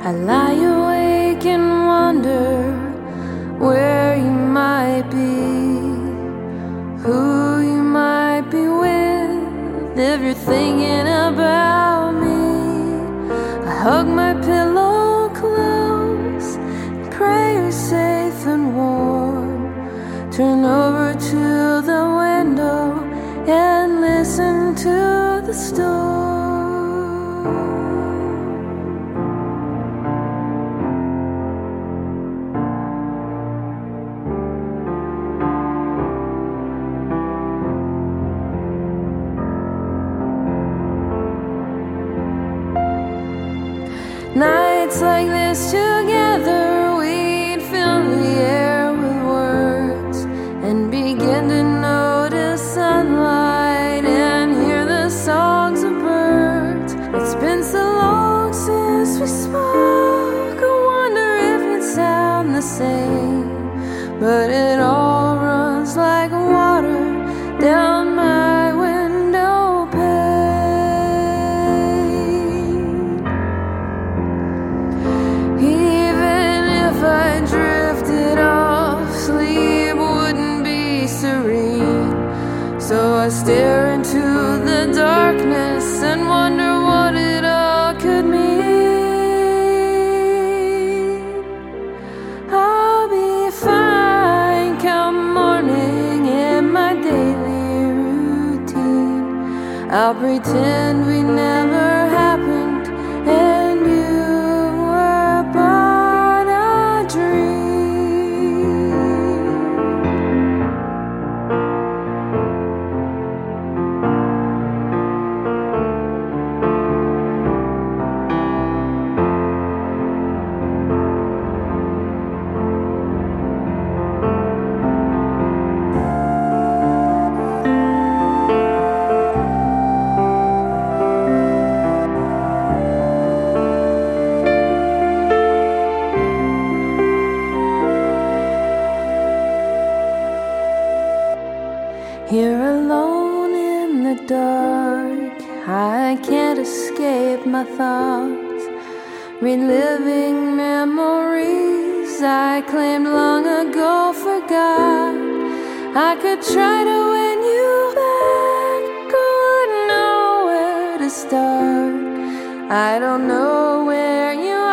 I lie awake and wonder where you might be, who you might be with, if you're thinking about me. I hug my pillow close, and pray you're safe and warm. Turn over to the window and listen to the storm. Nights like this together, we'd fill the air with words and begin to notice sunlight and hear the songs of birds. It's been so long since we spoke, I wonder if it sound the same. But it all So I stare into the darkness and wonder what it all could mean. I'll be fine come morning in my daily routine. I'll pretend we never happened Here alone in the dark, I can't escape my thoughts. Reliving memories I claimed long ago forgot. I could try to win you back, but wouldn't know where to start. I don't know where you